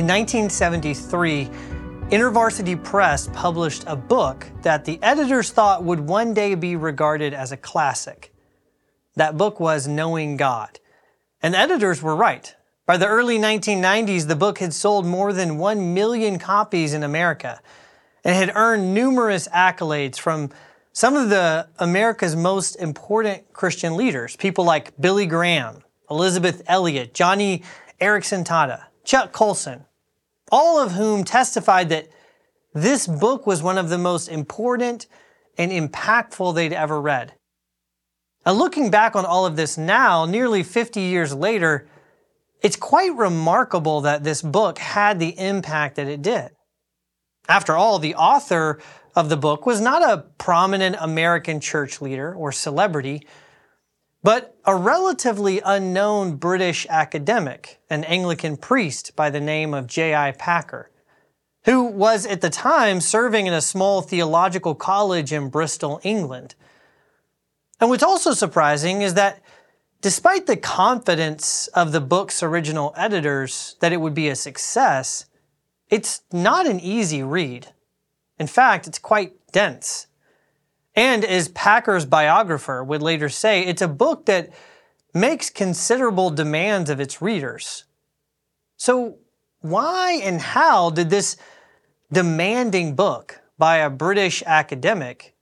In 1973, InterVarsity Press published a book that the editors thought would one day be regarded as a classic. That book was Knowing God. And the editors were right. By the early 1990s, the book had sold more than 1 million copies in America and had earned numerous accolades from some of the America's most important Christian leaders, people like Billy Graham, Elisabeth Elliot, Joni Eareckson Tada, Chuck Colson, all of whom testified that this book was one of the most important and impactful they'd ever read. Now, looking back on all of this now, nearly 50 years later, it's quite remarkable that this book had the impact that it did. After all, the author of the book was not a prominent American church leader or celebrity, but a relatively unknown British academic, an Anglican priest by the name of J.I. Packer, who was at the time serving in a small theological college in Bristol, England. And what's also surprising is that Despite the confidence of the book's original editors that it would be a success, it's not an easy read. In fact, it's quite dense. And as Packer's biographer would later say, it's a book that makes considerable demands of its readers. So, why and how did this demanding book by a British academic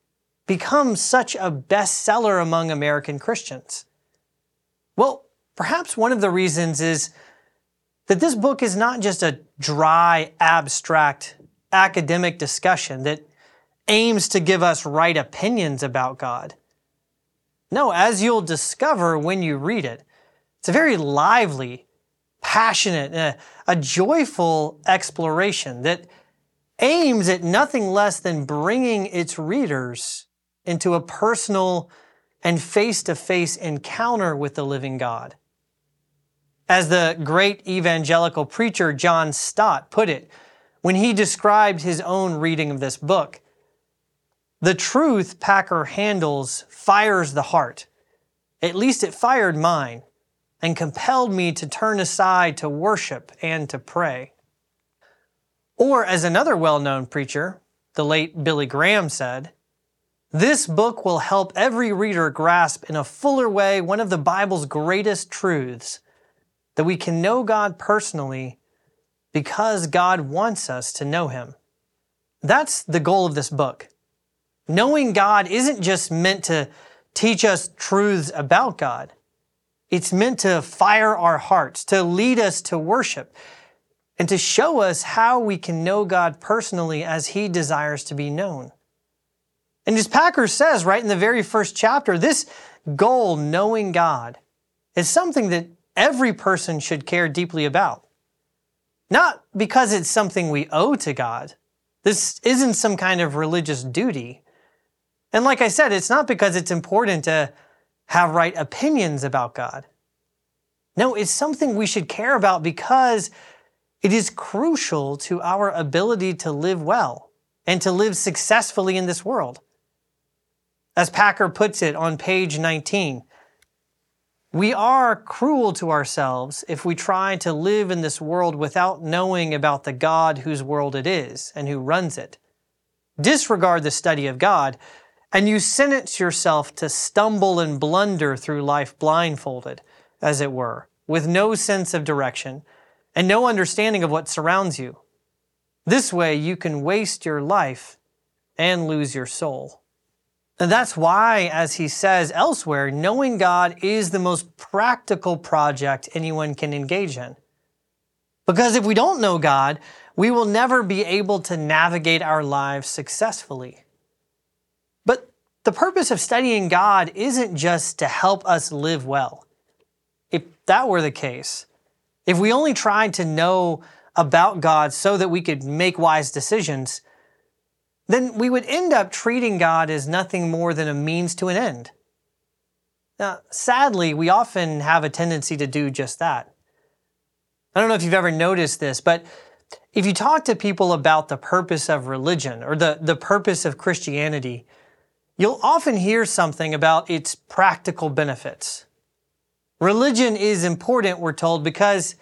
become such a bestseller among American Christians? Well, perhaps one of the reasons is that this book is not just a dry, abstract academic discussion that aims to give us right opinions about God. No, as you'll discover when you read it, it's a very lively, passionate, a, a joyful exploration that aims at nothing less than bringing its readers into a personal and face to face encounter with the living God. As the great evangelical preacher John Stott put it when he described his own reading of this book, the truth Packer handles fires the heart. At least it fired mine and compelled me to turn aside to worship and to pray. Or, as another well known preacher, the late Billy Graham said, this book will help every reader grasp in a fuller way one of the Bible's greatest truths that we can know God personally because God wants us to know Him. That's the goal of this book. Knowing God isn't just meant to teach us truths about God. It's meant to fire our hearts, to lead us to worship, and to show us how we can know God personally as He desires to be known. And as Packer says right in the very first chapter, this goal, knowing God, is something that every person should care deeply about. Not because it's something we owe to God. This isn't some kind of religious duty. And like I said, it's not because it's important to have right opinions about God. No, it's something we should care about because it is crucial to our ability to live well and to live successfully in this world. As Packer puts it on page 19, we are cruel to ourselves if we try to live in this world without knowing about the God whose world it is and who runs it. Disregard the study of God, and you sentence yourself to stumble and blunder through life blindfolded, as it were, with no sense of direction and no understanding of what surrounds you. This way, you can waste your life and lose your soul. And that's why, as he says elsewhere, knowing God is the most practical project anyone can engage in. Because if we don't know God, we will never be able to navigate our lives successfully. The purpose of studying God isn't just to help us live well. If that were the case, if we only tried to know about God so that we could make wise decisions, then we would end up treating God as nothing more than a means to an end. Now, sadly, we often have a tendency to do just that. I don't know if you've ever noticed this, but if you talk to people about the purpose of religion or the, the purpose of Christianity, you'll often hear something about its practical benefits. Religion is important, we're told, because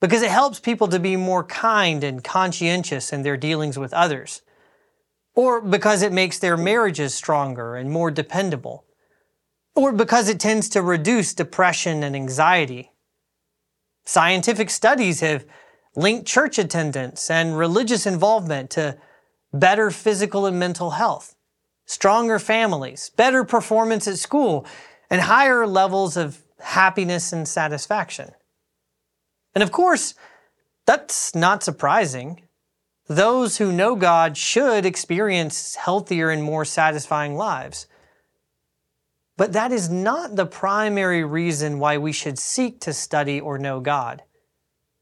because it helps people to be more kind and conscientious in their dealings with others, or because it makes their marriages stronger and more dependable, or because it tends to reduce depression and anxiety. Scientific studies have linked church attendance and religious involvement to better physical and mental health, stronger families, better performance at school, and higher levels of happiness and satisfaction. And of course, that's not surprising. Those who know God should experience healthier and more satisfying lives. But that is not the primary reason why we should seek to study or know God.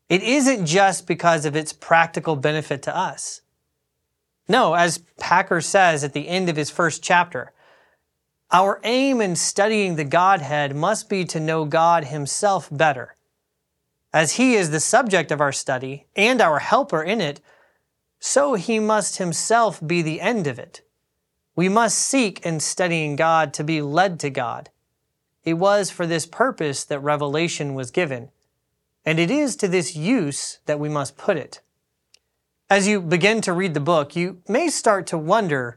It isn't just because of its practical benefit to us. No, as Packer says at the end of his first chapter, our aim in studying the Godhead must be to know God Himself better as he is the subject of our study and our helper in it, so he must himself be the end of it. We must seek in studying God to be led to God. It was for this purpose that revelation was given, and it is to this use that we must put it. As you begin to read the book, you may start to wonder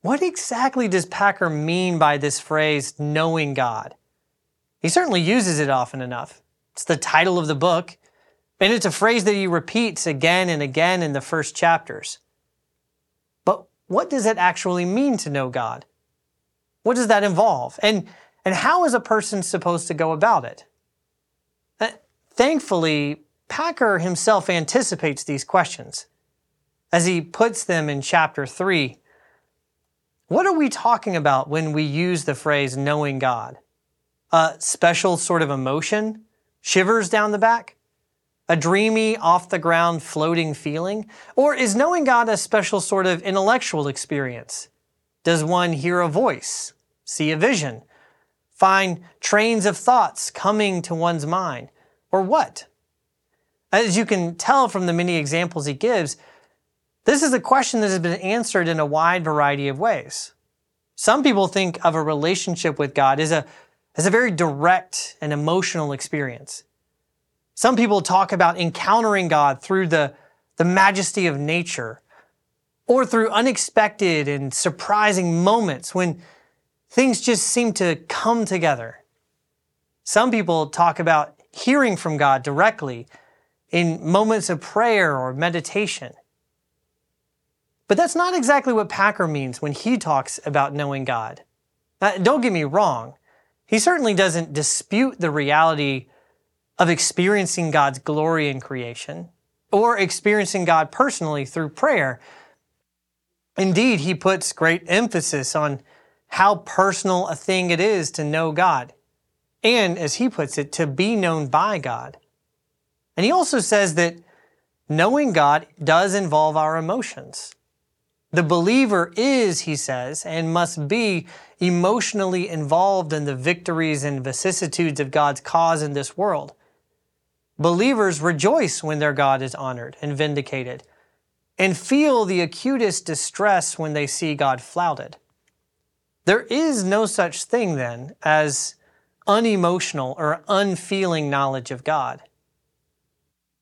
what exactly does Packer mean by this phrase, knowing God? He certainly uses it often enough. It's the title of the book, and it's a phrase that he repeats again and again in the first chapters. But what does it actually mean to know God? What does that involve? And, and how is a person supposed to go about it? Uh, thankfully, Packer himself anticipates these questions as he puts them in chapter 3. What are we talking about when we use the phrase knowing God? A special sort of emotion? Shivers down the back? A dreamy, off the ground, floating feeling? Or is knowing God a special sort of intellectual experience? Does one hear a voice, see a vision, find trains of thoughts coming to one's mind? Or what? As you can tell from the many examples he gives, this is a question that has been answered in a wide variety of ways. Some people think of a relationship with God as a as a very direct and emotional experience. Some people talk about encountering God through the, the majesty of nature or through unexpected and surprising moments when things just seem to come together. Some people talk about hearing from God directly in moments of prayer or meditation. But that's not exactly what Packer means when he talks about knowing God. Now, don't get me wrong. He certainly doesn't dispute the reality of experiencing God's glory in creation or experiencing God personally through prayer. Indeed, he puts great emphasis on how personal a thing it is to know God, and as he puts it, to be known by God. And he also says that knowing God does involve our emotions. The believer is, he says, and must be emotionally involved in the victories and vicissitudes of God's cause in this world. Believers rejoice when their God is honored and vindicated, and feel the acutest distress when they see God flouted. There is no such thing, then, as unemotional or unfeeling knowledge of God.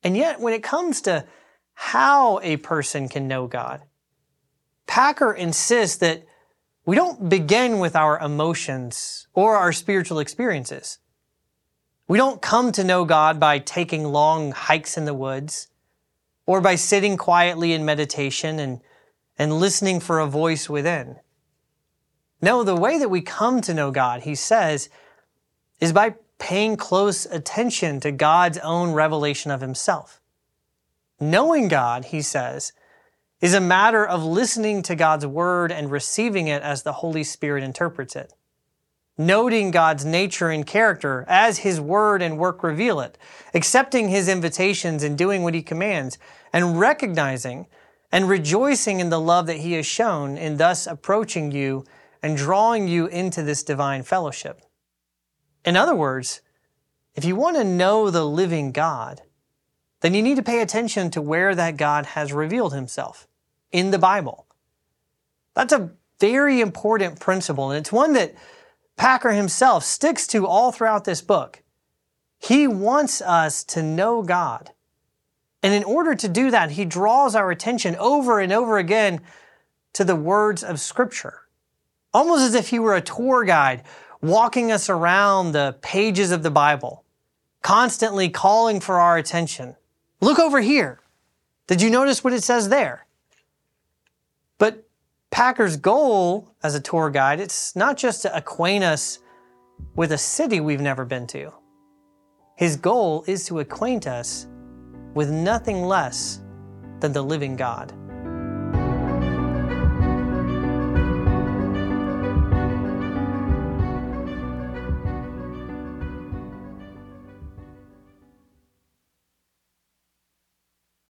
And yet, when it comes to how a person can know God, Packer insists that we don't begin with our emotions or our spiritual experiences. We don't come to know God by taking long hikes in the woods or by sitting quietly in meditation and, and listening for a voice within. No, the way that we come to know God, he says, is by paying close attention to God's own revelation of himself. Knowing God, he says, is a matter of listening to God's word and receiving it as the Holy Spirit interprets it. Noting God's nature and character as His word and work reveal it, accepting His invitations and doing what He commands, and recognizing and rejoicing in the love that He has shown in thus approaching you and drawing you into this divine fellowship. In other words, if you want to know the living God, then you need to pay attention to where that God has revealed himself in the Bible. That's a very important principle, and it's one that Packer himself sticks to all throughout this book. He wants us to know God. And in order to do that, he draws our attention over and over again to the words of Scripture, almost as if he were a tour guide walking us around the pages of the Bible, constantly calling for our attention. Look over here. Did you notice what it says there? But Packer's goal as a tour guide, it's not just to acquaint us with a city we've never been to. His goal is to acquaint us with nothing less than the living God.